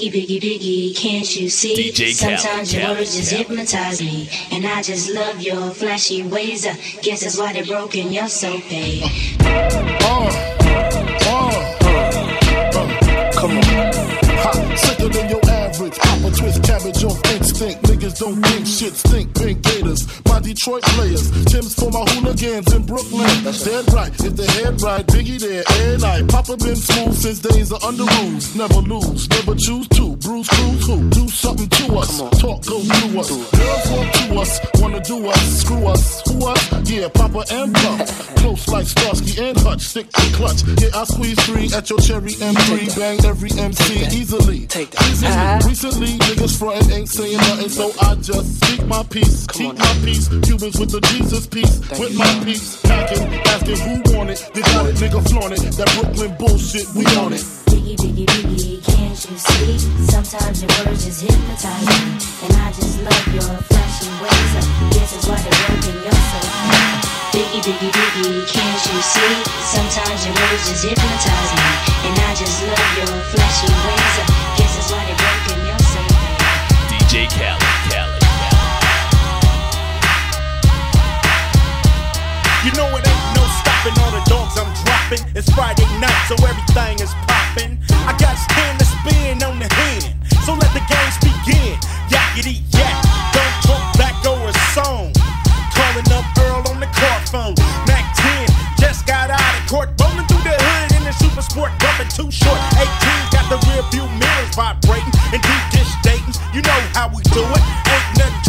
Biggie, biggie, biggie, can't you see? DJ Sometimes Khaled, your Khaled, words just Khaled. hypnotize me. And I just love your flashy ways. I guess that's why they're broken, you're so paid. Uh, uh, uh, come on. Hot, sicker than your Papa twist cabbage off instinct. Niggas don't think shit stink. Pink Gators, my Detroit players. Tim's for my hooligans in Brooklyn. Dead right, if the head right, Biggie there, and I. Papa been smooth since days of under rules. Never lose, never choose to. Bruce Cruz who? Do something to us. Talk go through us. Girls want to us, wanna do us. Screw us, who us? Yeah, Papa and Puff. Close like Starsky and Hutch, stick to clutch. Yeah, I squeeze three at your cherry M3. Bang every MC easily. Take that. Easily. Uh-huh. Recently, niggas frontin' ain't saying nothing, so I just speak my peace, keep my peace. Cubans with the Jesus peace, with my peace. Packing, asking who want it. They got it, nigga flaunt it. That Brooklyn bullshit, we on it. Biggie, biggie, biggie, can't you see? Sometimes your words just hypnotize me. And I just love your flashy ways. I guess that's why they're broken, you're so paid. Biggie, biggie, biggie, can't you see? Sometimes your words just hypnotize me. And I just love your flashy ways. I guess that's why they're You know it ain't no stopping all the dogs I'm dropping. It's Friday night, so everything is popping. I got stand to spin on the hand,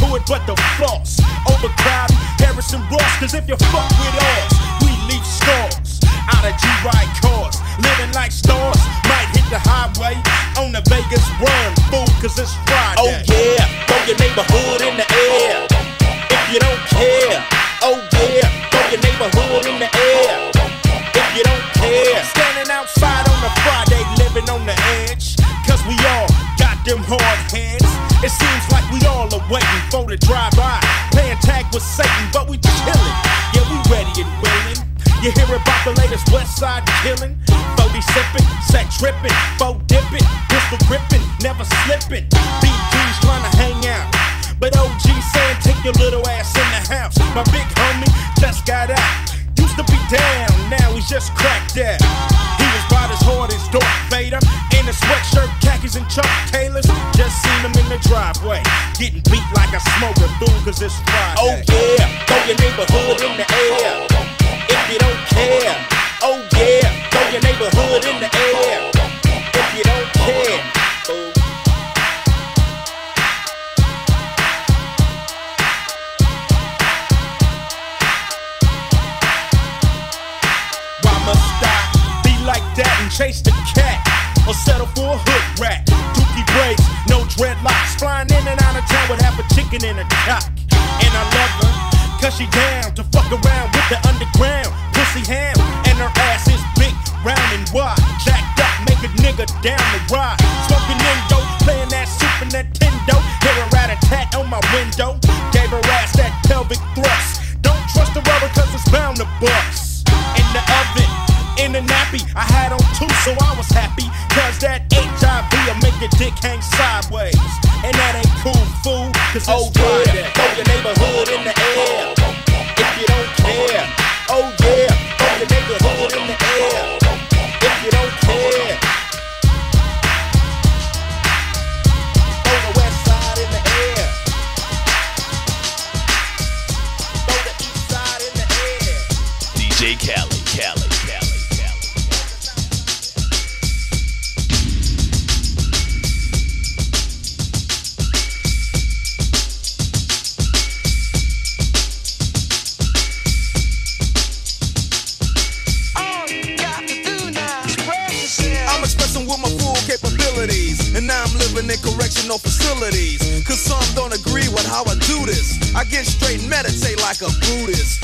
to it but the floss. Overcrowding Harrison Ross, cause if you fuck with us, we leave scars. Out of G-Ride cars, living like stars. Might hit the highway on the Vegas run, fool, cause it's Friday. Oh yeah, throw your neighborhood in the air. If you don't care, oh yeah, throw your neighborhood in the air. If you don't care, standing outside on a Friday, living on the edge. Cause we all got them hard heads. It seems like we all are waiting for the drive-by. Playing tag with Satan, but we chillin'. Yeah, we ready and willing. You hear about the latest West Side killing? 40 sippin', set trippin', foe dippin', pistol grippin', never slippin'. BG's trying to hang out. But OG saying take your little ass in the house. My big homie just got out. Used to be down, now he's just cracked out. Was about as hard as Darth Vader. In a sweatshirt, khakis, and Chuck Taylors. Just seen him in the driveway. Getting beat like a smoker, fool, cause it's Friday. Oh yeah, throw your neighborhood in the air. If you don't care. Oh yeah, throw your neighborhood in the air. If you don't care. Chase the cat? Or settle for a hood rat? Dookie braids, no dreadlocks. Flying in and out of town with half a chicken in a cock. And I love her, cause she down to fuck around with the underground. Pussy ham, and her ass is big, round and wide. Jacked up, make a nigga down the ride. The nappy, I had on two, so I was happy. Cause that HIV will make your dick hang sideways. And that ain't cool, fool. Cause it's oh, Friday. Throw your neighborhood in the air. If you don't care. Oh yeah, throw your neighborhood in the air. If you don't care. Correctional facilities. Cause some don't agree with how I do this. I get straight and meditate like a Buddhist.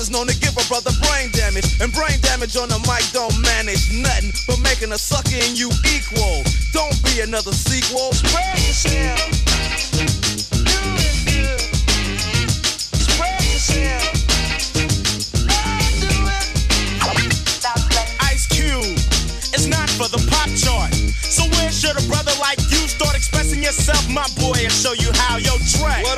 It's known to give a brother brain damage. And brain damage on the mic don't manage nothing but making a sucker in you equal. Don't be another sequel. Spread yourself. Do it good. Spread yourself. Ice Cube. It's not for the pop chart. So where should a brother like you start expressing yourself, my boy, and show you how? Yo, Dre. What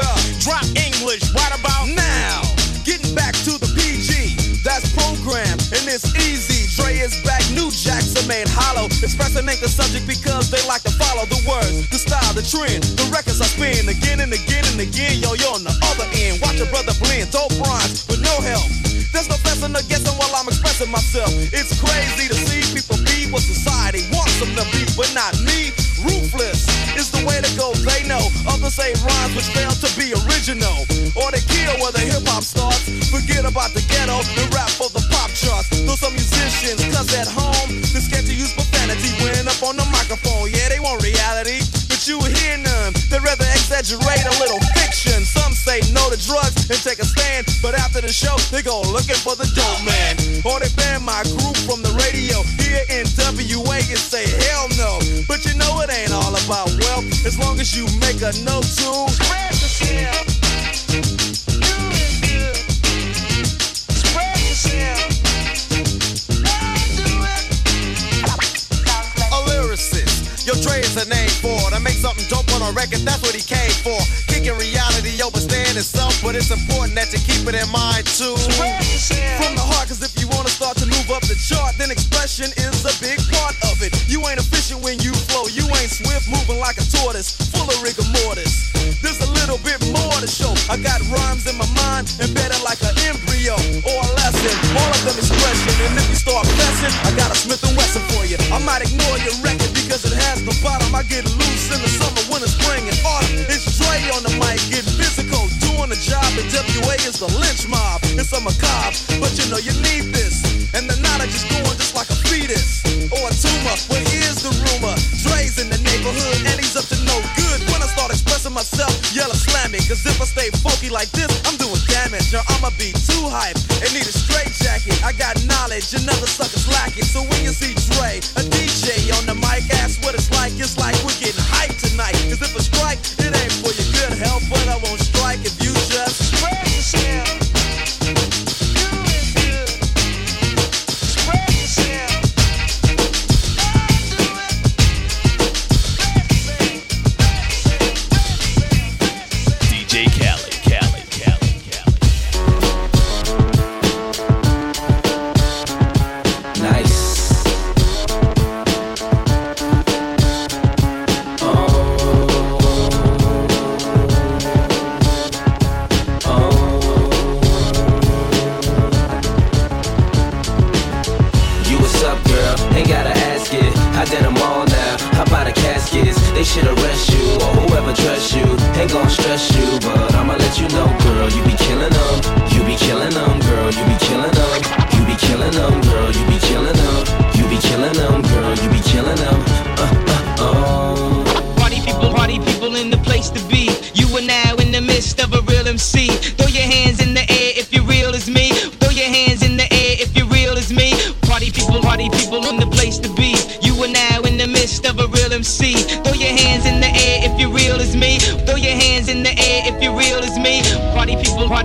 is back, new jacks are made hollow. Expressing ain't the subject because they like to follow the words, the style, the trend. The records I spin again and again and again. Yo, yo, on the other end, watch a brother blend, dope rhymes with no help. There's no fessing or guessing while I'm expressing myself. It's crazy to see people be what society wants them to be, but not me. Ruthless is the way to go, they know. Others say rhymes which fail to be original. Or they kill where the hip hop starts. Forget about the ghetto and rap for the pop charts. Though some musicians, at home, scared to use profanity when up on the microphone. Yeah, they want reality, but you hear none. They'd rather exaggerate a little fiction. Some say no to drugs and take a stand, but after the show, they go looking for the dope man. Or they ban my group from the radio here in WA and say hell no. But you know it ain't all about wealth as long as you make a note to spread it good. Spread. Dre is a name for. I make something dope on a record, that's what he came for. Kicking reality over staying itself, but it's important that you keep it in mind too. From the heart, cause if you wanna start to move up the chart, then expression is a big part of it. You ain't efficient when you flow, you ain't swift, moving like a tortoise, full of rigor mortis. There's a little bit more to show. I got rhymes in my mind, embedded like an embryo or a lesson. All of them expression, and if you start pressing, I got a Smith and Wesson for you. I might bottom. I get loose in the summer, winter, spring, and autumn. It's Dre on the mic, getting physical, doing the job. And WA is the lynch mob. It's a macabre, but you know you need this. And the knowledge is going just like a fetus or a tumor. Well, here's the rumor: Dre's in the neighborhood, and he's up to no good. When I start expressing myself, yell slam me. Cause if I stay funky like this, I'm doing damage. Or I'ma be too hype and need a straight jacket. I got knowledge, another suckers lack it. So when you see Dre, it's like. We're getting hyped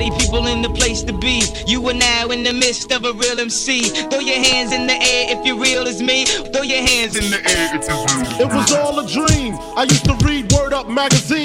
party people in the place to be. You are now in the midst of a real MC. Throw your hands in the air if you're real as me. Throw your hands in the air if you're real. It was all a dream. I used to read Word Up magazine.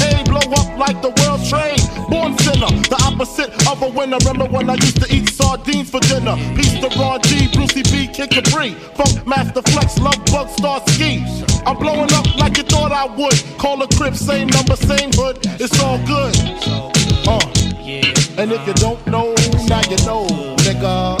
blow up like the world trade. Born sinner, the opposite of a winner. Remember when I used to eat sardines for dinner? Peace to Ron G, Brucey B, Kid Capri, Funkmaster Flex, Love Bug, Starski. I'm blowing up like you thought I would. Call a crib, same number, same hood. It's all good. Uh. And if you don't know, now you know, nigga.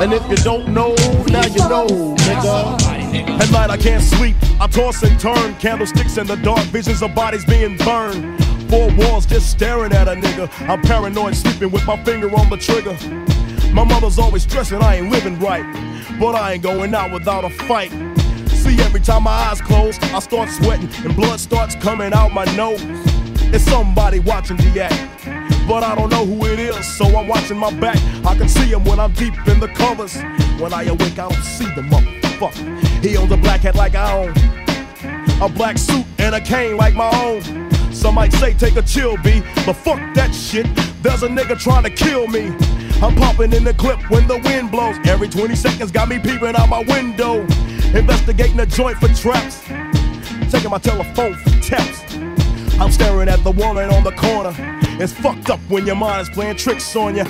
And if you don't know, now you know, nigga. At night I can't sleep. I toss and turn, candlesticks in the dark, visions of bodies being burned. Four walls just staring at a nigga. I'm paranoid, sleeping with my finger on the trigger. My mother's always stressing I ain't living right, but I ain't going out without a fight. See, every time my eyes close, I start sweating and blood starts coming out my nose. It's somebody watching the act, but I don't know who it is, so I'm watching my back. I can see him when I'm deep in the covers. When I awake, I don't see the motherfucker. He owns a black hat like I own, a black suit and a cane like my own. Some might say take a chill, B, but fuck that shit. There's a nigga trying to kill me. I'm popping in the clip when the wind blows. Every 20 seconds got me peeping out my window. Investigating a joint for traps. Taking my telephone for taps. I'm staring at the wall and on the corner. It's fucked up when your mind is playing tricks on you.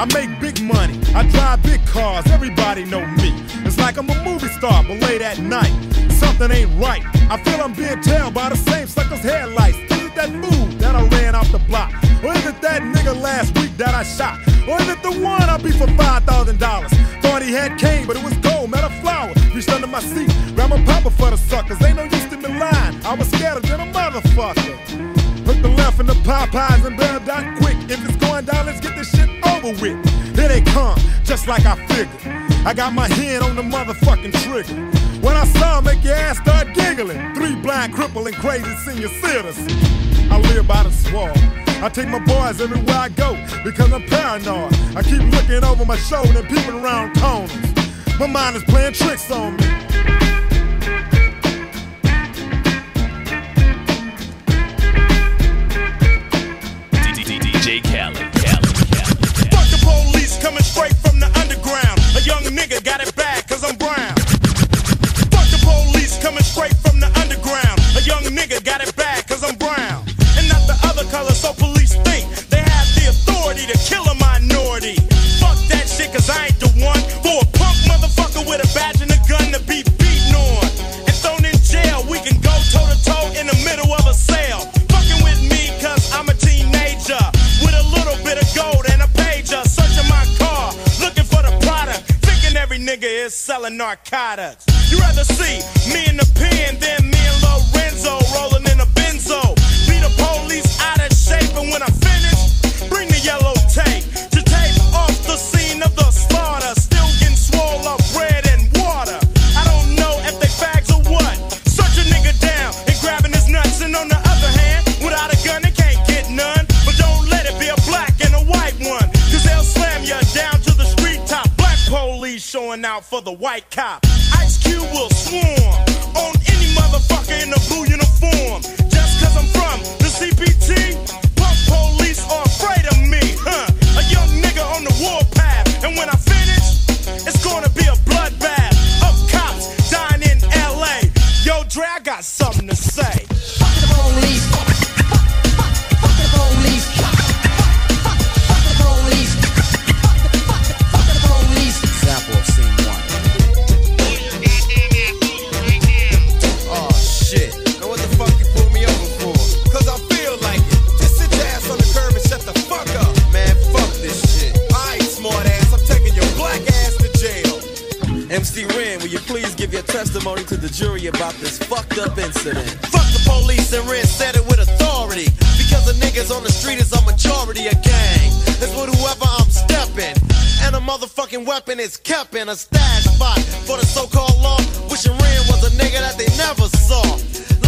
I make big money. I drive big cars. Everybody know me. It's like I'm a movie star, but late at night, something ain't right. I feel I'm being tailed by the same sucker's headlights. Is that fool that I ran block? Or is it that nigga last week that I shot? Or is it the one I beat for five thousand dollars? Thought he had cane, but it was gold, met a flower. Reached under my seat, grabbed my papa for the suckers. Ain't no use to me lying. I was scared than a motherfucker. Put the left in the Popeyes and bail down quick. If it's going down, let's get this shit over with. Here they come, just like I figured. I got my hand on the motherfucking trigger. When I saw make your ass start giggling. Three blind, crippling, crazy senior citizens. I live by the swamp. I take my boys everywhere I go because I'm paranoid. I keep looking over my shoulder and peeping around corners. My mind is playing tricks on me. Narcotics. You rather see me in the pen than out for the white cop. Fuck the police and Ren said it with authority. Because the niggas on the street is a majority of gang. It's with whoever I'm stepping. And a motherfucking weapon is kept in a stash spot for the so-called law. Wishing Ren was a nigga that they never saw.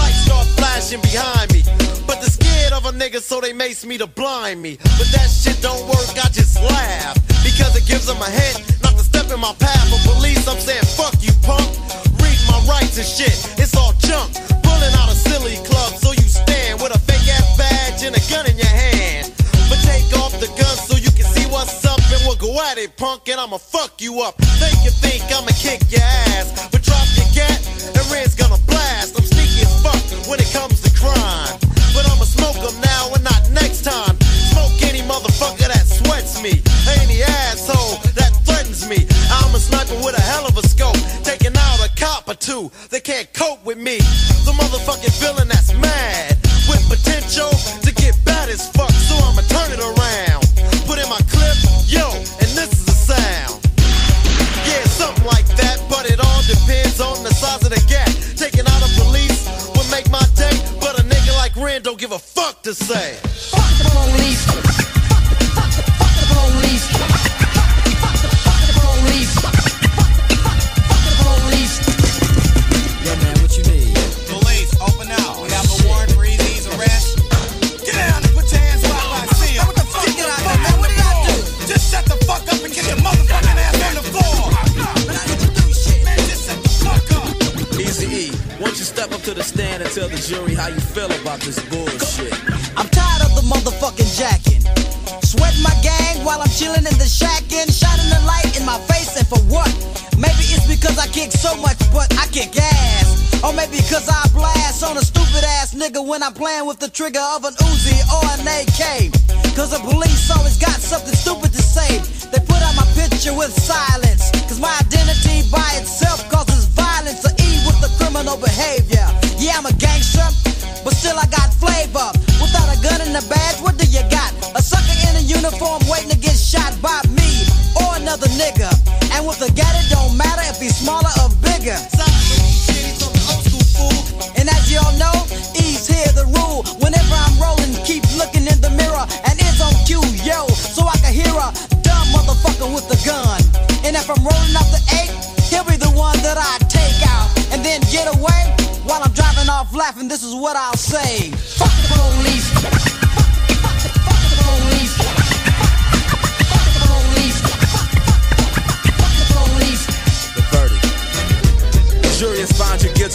Lights start flashing behind me. But they're scared of a nigga, so they mace me to blind me. But that shit don't work, I just laugh. Because it gives them a hint not to step in my path. But police, I'm saying, fuck you, punk. Read my rights and shit, it's all junk. Pulling out a silly club, so you stand with a fake ass badge and a gun in your hand. But take off the gun so you can see what's up, and we'll go at it, punk, and I'ma fuck you up. Make you think I'ma kick your ass, but drop your gat, and Ren's gonna blast. I'm sneaky as fuck when it comes to crime. But I'ma smoke 'em now and not next time. Smoke any motherfucker that sweats me. Ain't asshole that two. They can't cope with me. The motherfucking villain that's mad. With potential to get bad as fuck. So I'ma turn it around. Put in my clip, yo, and this is the sound. Yeah, something like that, but it all depends on the size of the gap. Taking out a police would make my day, but a nigga like Ren don't give a fuck to say. About this bullshit? I'm tired of the motherfucking jacking. Sweating my gang while I'm chilling in the shack and shining the light in my face and for what? Maybe it's because I kick so much, but I kick ass. Or maybe because I blast on a stupid ass nigga when I'm playing with the trigger of an Uzi or an AK. Cause the police always got something stupid to say. They put out my picture with silence. Smaller or bigger. And as y'all know, E's here the rule. Whenever I'm rolling, keep looking in the mirror and it's on cue, yo, so I can hear a dumb motherfucker with a gun. And if I'm rolling up the eight, he'll be the one that I take out and then get away while I'm driving off laughing. This is what I'll say. Fuck the police.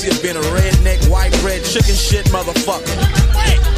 Jury has being a redneck, white bread, chicken shit motherfucker.